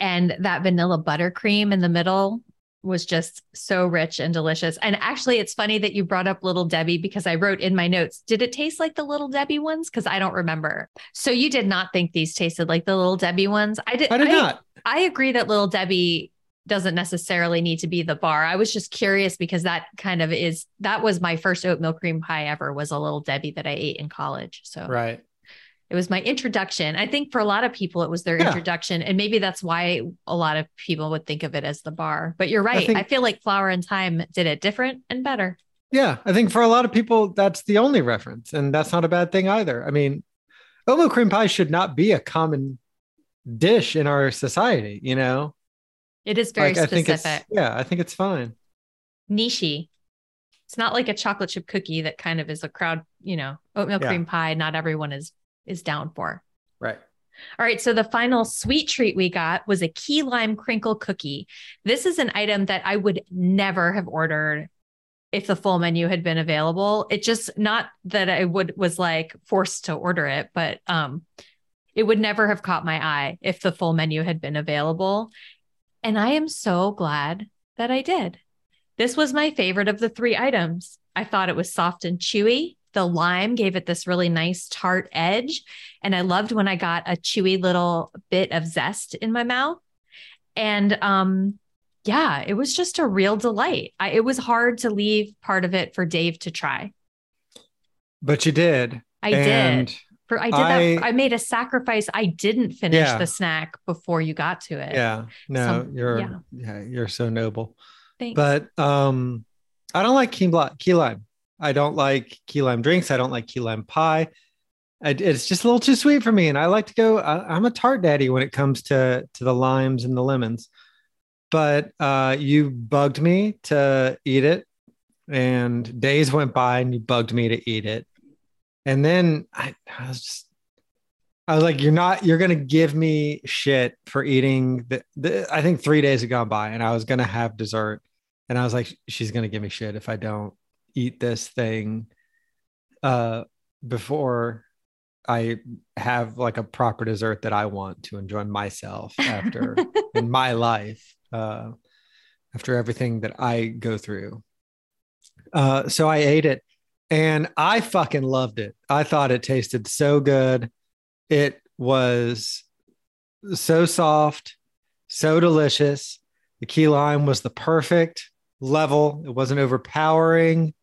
And that vanilla buttercream in the middle was just so rich and delicious. And actually, it's funny that you brought up Little Debbie because I wrote in my notes, did it taste like the Little Debbie ones? Because I don't remember. So you did not think these tasted like the Little Debbie ones? I did. I did not. I agree that Little Debbie doesn't necessarily need to be the bar. I was just curious because that kind of is that was my first oatmeal cream pie ever was a Little Debbie that I ate in college. So Right. It was my introduction. I think for a lot of people it was their Yeah. introduction and maybe that's why a lot of people would think of it as the bar. But you're right. I, think- feel like Flour and Time did it different and better. Yeah, I think for a lot of people, that's the only reference, and that's not a bad thing either. I mean, oatmeal cream pie should not be a common dish in our society. You know, It is very I it's specific. yeah, I think it's fine. Niche. It's not like a chocolate chip cookie that kind of is a crowd, you know, oatmeal Yeah. cream pie not everyone is is down for. Right. All right. So the final sweet treat we got was a key lime crinkle cookie. This is an item that I would never have ordered if the full menu had been available. It just not that I would was like forced to order it, but um it would never have caught my eye if the full menu had been available. And I am so glad that I did. This was my favorite of the three items. I thought it was soft and chewy. The lime gave it this really nice tart edge. And I loved when I got a chewy little bit of zest in my mouth. And um, yeah, it was just a real delight. I, it was hard to leave part of it for Dave to try. But you did. I And did. For I did I- that. I made a sacrifice. I didn't finish Yeah. the snack before you got to it. Yeah. No, Some- you're yeah. yeah. you're so noble. Thanks. But um, I don't like key, li- key lime. I don't like key lime drinks. I don't like key lime pie. It's just a little too sweet for me, and I like to go. I, I'm a tart daddy when it comes to to the limes and the lemons. But uh, you bugged me to eat it, and days went by, and you bugged me to eat it, and then I, I was just. I was like, "You're not. You're gonna give me shit for eating the, the. I think three days had gone by, and I was gonna have dessert, and I was like, she's gonna give me shit if I don't eat this thing, uh, before I have like a proper dessert that I want to enjoy myself after in my life, uh, after everything that I go through. Uh, so I ate it, and I fucking loved it. I thought it tasted so good. It was so soft, so delicious. The key lime was the perfect level. It wasn't overpowering.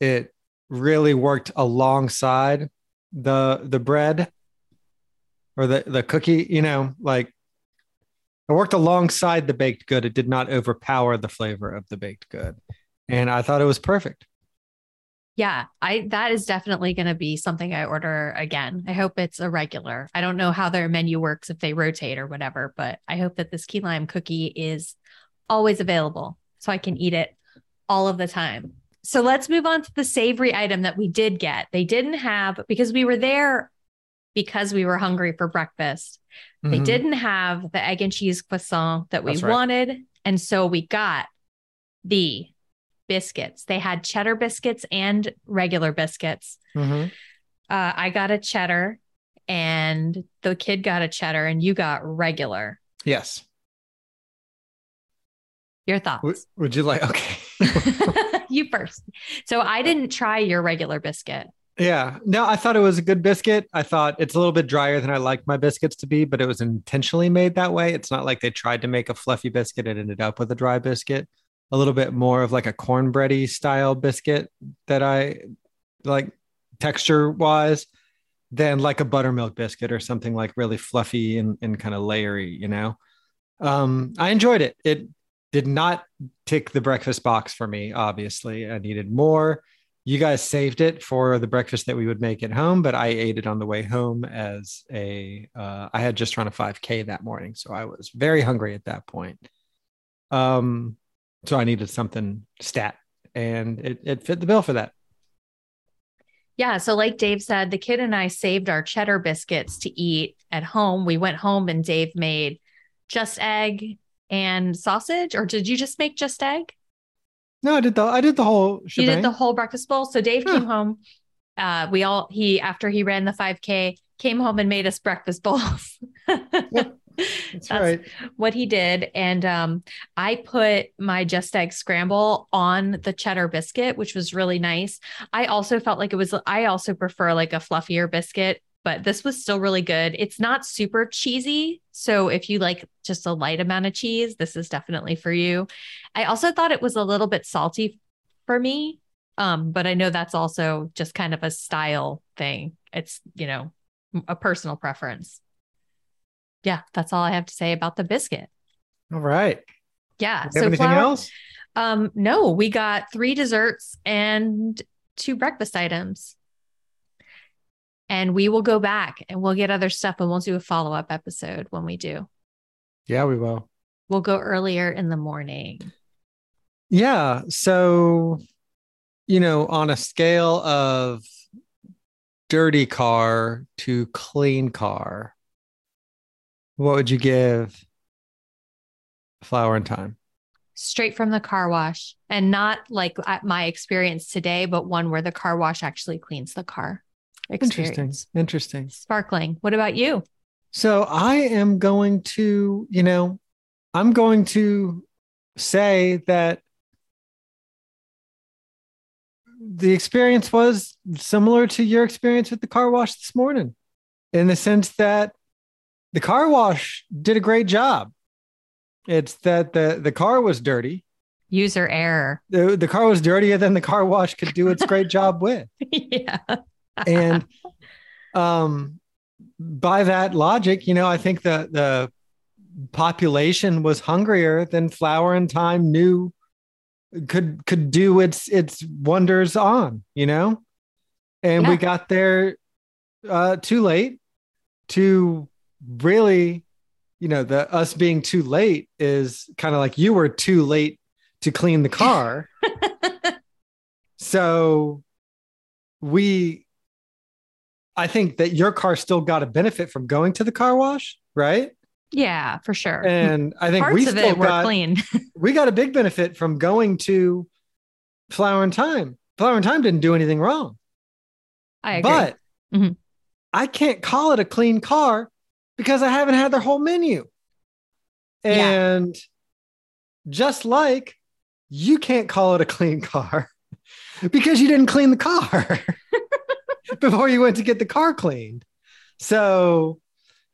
It really worked alongside the the bread or the the cookie, you know, like it worked alongside the baked good. It did not overpower the flavor of the baked good. And I thought it was perfect. Yeah, I that is definitely going to be something I order again. I hope it's a regular. I don't know how their menu works if they rotate or whatever, but I hope that this key lime cookie is always available so I can eat it all of the time. So let's move on to the savory item that we did get. They didn't have because we were there because we were hungry for breakfast. They Mhm. didn't have the egg and cheese croissant that we right. wanted, and so we got the biscuits. They had cheddar biscuits and regular biscuits. Mhm. Uh, I got a cheddar, and the kid got a cheddar, and you got regular. Yes. Your thoughts? Would you like? Okay. you first. So I didn't try your regular biscuit. Yeah. No, I thought it was a good biscuit. I thought it's a little bit drier than I like my biscuits to be, but it was intentionally made that way. It's not like they tried to make a fluffy biscuit and ended up with a dry biscuit. A little bit more of like a cornbready style biscuit that I like texture wise than like a buttermilk biscuit or something like really fluffy and, and kind of layery, you know? Um, I enjoyed it. It did not tick the breakfast box for me, obviously. I needed more you guys saved it for the breakfast that we would make at home but i ate it on the way home as a. Uh, I had just run a 5k that morning so i was very hungry at that point um so i needed something stat and it, it fit the bill for that Yeah. So, like Dave said, the kid and I saved our cheddar biscuits to eat at home. We went home and Dave made just egg and sausage, or did you just make just egg? no i did the i did the whole He shebang. did the whole breakfast bowl. So Dave came home. Uh, we all he after he ran the 5K came home and made us breakfast bowls. that's, right what he did. And um, I put my just egg scramble on the cheddar biscuit, which was really nice. I also felt like it was, I also prefer like a fluffier biscuit, but this was still really good. It's not super cheesy. So if you like just a light amount of cheese, this is definitely for you. I also thought it was a little bit salty for me. Um, but I know that's also just kind of a style thing. It's, you know, a personal preference. Yeah, that's all I have to say about the biscuit. all right Yeah. have anything flour- else Um, no, we got three desserts and two breakfast items. And we will go back and we'll get other stuff and we'll do a follow up episode when we do. yeah we will We'll go earlier in the morning. Yeah. So, you know, on a scale of dirty car to clean car, what would you give flour and time? Straight from the car wash and not like at my experience today, but one where the car wash actually cleans the car. Interesting. Interesting. Sparkling. What about you? So I am going to, you know, I'm going to say that the experience was similar to your experience with the car wash this morning in the sense that the car wash did a great job. It's that the, the car was dirty. User error. The, the car was dirtier than the car wash could do its great job with. yeah. And um by that logic you know i think the the population was hungrier than flour and time knew could could do its its wonders on you know? And we got there uh too late to really you know the us being too late is kind of like you were too late to clean the car. So we I think that your car still got a benefit from going to the car wash, right? Yeah, for sure. And I think Parts we of still it were got clean. we got a big benefit from going to Flour and Time. Flour and Time didn't do anything wrong. I agree. But Mhm. I can't call it a clean car because I haven't had their whole menu. Yeah. And just like you can't call it a clean car because you didn't clean the car before you went to get the car cleaned. So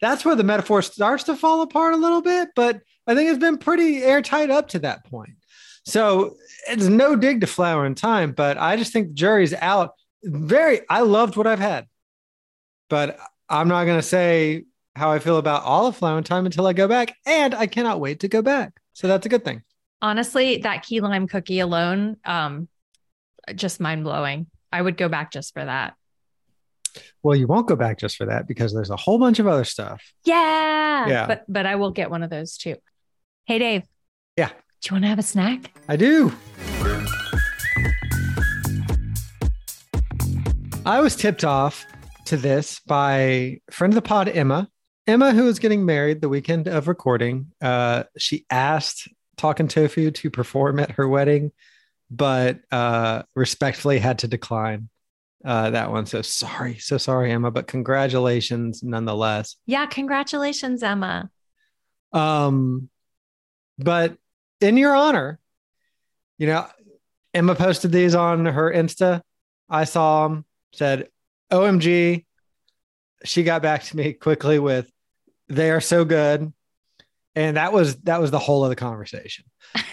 that's where the metaphor starts to fall apart a little bit, but I think it's been pretty airtight up to that point. So it's no dig to flour in time, but I just think the jury's out. Very, I loved what I've had, but I'm not going to say how I feel about all of flour in time until I go back, and I cannot wait to go back. So that's a good thing. Honestly, that key lime cookie alone, um, just mind blowing. I would go back just for that. Well, you won't go back just for that because there's a whole bunch of other stuff. Yeah. Yeah. But but I will get one of those too. Hey Dave. Yeah. Do you want to have a snack? I do. I was tipped off to this by friend of the pod, Emma. Emma, who is getting married the weekend of recording, uh, she asked Talking Tofu to perform at her wedding but uh, respectfully had to decline uh, that one. So sorry, so sorry, Emma, but congratulations nonetheless. Yeah, congratulations, Emma. Um, but in your honor, you know, Emma posted these on her Insta. I saw them, said, OMG. She got back to me quickly with, they are so good. And that was that was the whole of the conversation.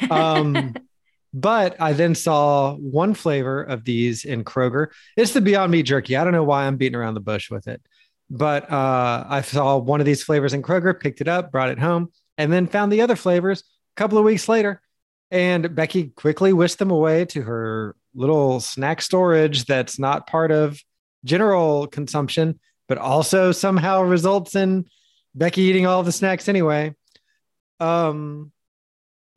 Um, but I then saw one flavor of these in Kroger. It's the Beyond Meat jerky. I don't know why I'm beating around the bush with it, but uh, I saw one of these flavors in Kroger, picked it up, brought it home, and then found the other flavors a couple of weeks later. And Becky quickly whisked them away to her little snack storage that's not part of general consumption, but also somehow results in Becky eating all the snacks anyway. Um,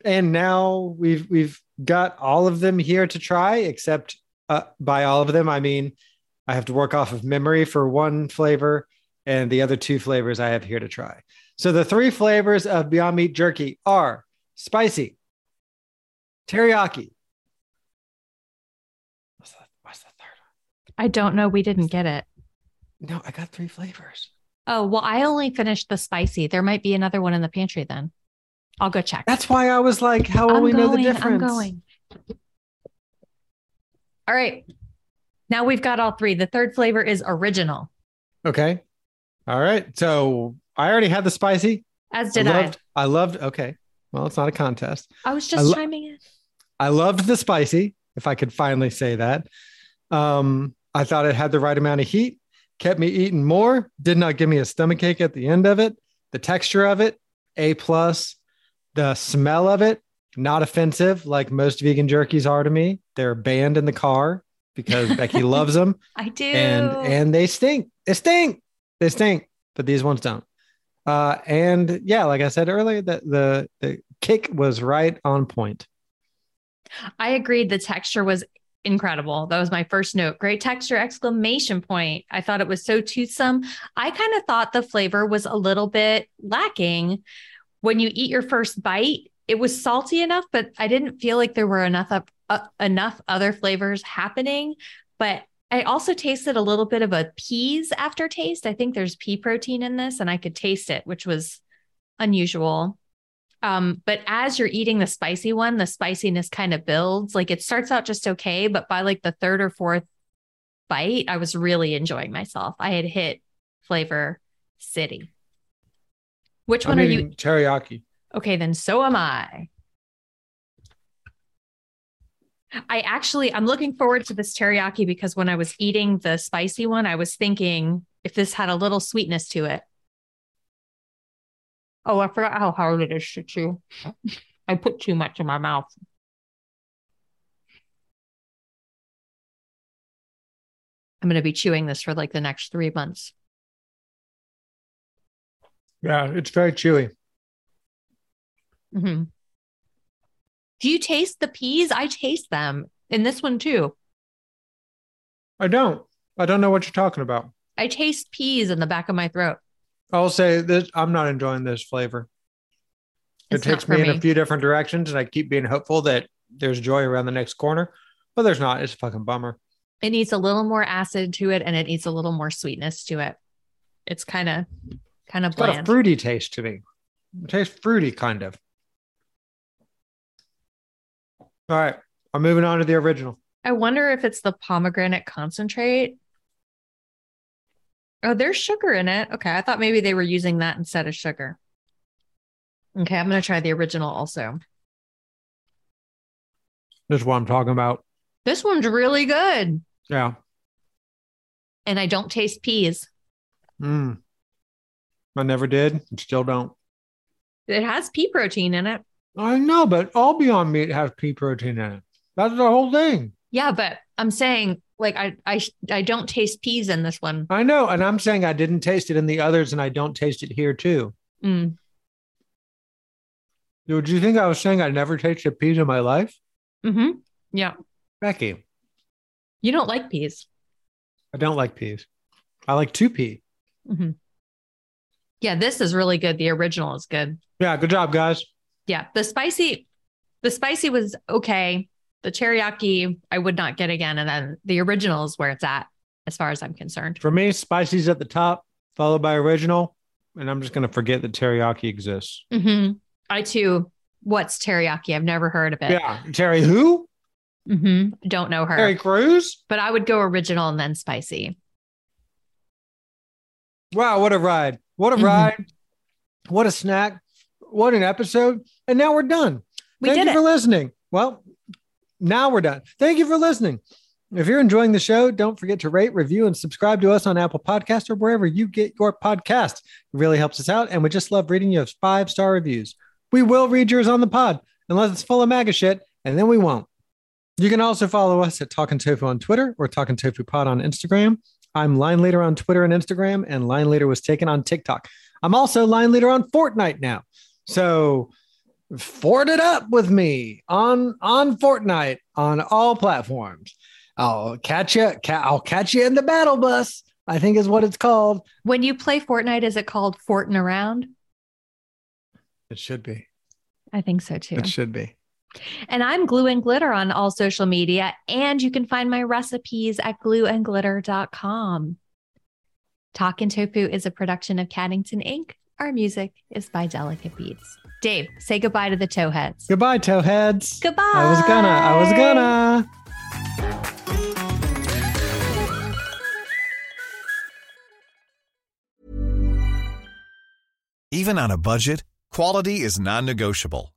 and now we've we've got all of them here to try, except uh, by all of them, I mean I have to work off of memory for one flavor, and the other two flavors I have here to try. So the three flavors of Beyond Meat jerky are spicy, teriyaki. What's the, what's the third I don't know. We didn't get it. No, I got three flavors. Oh, well, I only finished the spicy. There might be another one in the pantry then. I'll go check. That's why I was like, how will I'm we know the difference? I'm going. All right. Now we've got all three. The third flavor is original, Okay. All right. So I already had the spicy. as did I I. loved, I loved. Okay. Well, it's not a contest. I was I just lo- chiming in. I loved the spicy, if I could finally say that. Um, I thought it had the right amount of heat, kept me eating more, did not give me a stomach ache at the end of it. The texture of it, A plus. The smell of it, not offensive like most vegan jerkies are to me. They're banned in the car because Becky loves them I do. and and they stink. They stink. They stink. But these ones don't. Uh, and yeah, like I said earlier, that the the kick was right on point. I agreed. The texture was incredible. That was my first note. Great texture! Exclamation point. I thought it was so toothsome. I kind of thought the flavor was a little bit lacking. When you eat your first bite, it was salty enough, but I didn't feel like there were enough of, uh, enough other flavors happening. But I also tasted a little bit of a peas aftertaste. I think there's pea protein in this, and I could taste it, which was unusual. Um, but as you're eating the spicy one, the spiciness kind of builds. Like it starts out just okay, but by like the third or fourth bite, I was really enjoying myself. I had hit flavor city. Which one I'm are you? teriyaki? Okay, then so am I. I actually I'm looking forward to this teriyaki because when I was eating the spicy one, I was thinking if this had a little sweetness to it. Oh, I forgot how hard it is to chew. I put too much in my mouth. I'm going to be chewing this for like the next three months. Yeah, it's very chewy. hmm Do you taste the peas? I taste them in this one too. I don't. I don't know what you're talking about. I taste peas in the back of my throat. I'll say this: I'm not enjoying this flavor. It It's not takes for me in a few different directions, and I keep being hopeful that there's joy around the next corner, but there's not. It's a fucking bummer. It needs a little more acid to it and it needs a little more sweetness to it. It's kind of kind of It's got a fruity taste to me. It tastes fruity, kind of. All right, I'm moving on to the original. I wonder if it's the pomegranate concentrate. Oh, there's sugar in it. Okay, I thought maybe they were using that instead of sugar. Okay, I'm going to try the original also. This is what I'm talking about. This one's really good. Yeah. And I don't taste peas. Mm. I never did, and still don't. It has pea protein in it. I know, but all Beyond Meat has pea protein in it. That's the whole thing. Yeah, but I'm saying like I I I don't taste peas in this one. I know, and I'm saying I didn't taste it in the others, and I don't taste it here too. Mm. Would you think I was saying I never tasted peas in my life, hmm Yeah. Becky? You don't like peas. I don't like peas. I like two pea. hmm Yeah, this is really good. The original is good. Yeah, good job, guys. Yeah, the spicy, the spicy was okay. The teriyaki I would not get again. And then the original is where it's at, as far as I'm concerned. For me, spicy's at the top, followed by original. And I'm just going to forget that teriyaki exists. hmm I too, what's teriyaki? I've never heard of it. Yeah. Terry who? hmm Don't know her. Terry Crews? but I would go original and then spicy. Wow, what a ride. What a Mhm. ride. What a snack. What an episode. And now we're done. We Thank did you it. for listening. Well, now we're done. Thank you for listening. If you're enjoying the show, don't forget to rate, review, and subscribe to us on Apple Podcasts or wherever you get your podcasts. It really helps us out, and we just love reading your five star reviews. We will read yours on the pod, unless it's full of MAGA shit, and then we won't. You can also follow us at Talking Tofu on Twitter or Talking Tofu Pod on Instagram. I'm Line Leader on Twitter and Instagram, and Line Leader was taken on TikTok. I'm also Line Leader on Fortnite now. So fort it up with me on on Fortnite on all platforms. I'll catch you. Ca- I'll catch you in the battle bus. I think is what it's called. When you play Fortnite, is it called Fortin around? It should be. I think so too. It should be. And I'm Glue and Glitter on all social media. And you can find my recipes at glueandglitter.com. Talkin' Tofu is a production of Caddington Inc. Our music is by Delicate Beats. Dave, say goodbye to the towheads. Goodbye, towheads. Goodbye. I was gonna. I was gonna. Even on a budget, quality is non-negotiable.